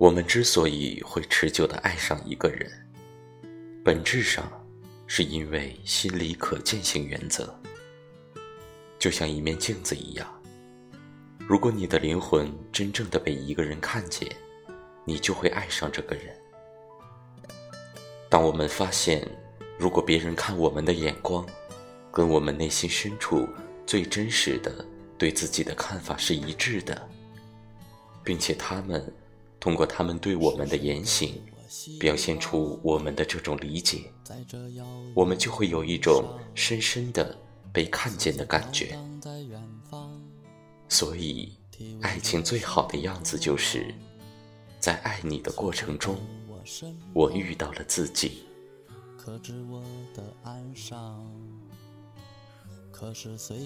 我们之所以会持久的爱上一个人，本质上是因为心理可见性原则。就像一面镜子一样，如果你的灵魂真正的被一个人看见，你就会爱上这个人。当我们发现，如果别人看我们的眼光，跟我们内心深处最真实的对自己的看法是一致的，并且他们通过他们对我们的言行表现出我们的这种理解，我们就会有一种深深的。被看见的感觉，所以，爱情最好的样子就是，在爱你的过程中，我遇到了自己。可是岁月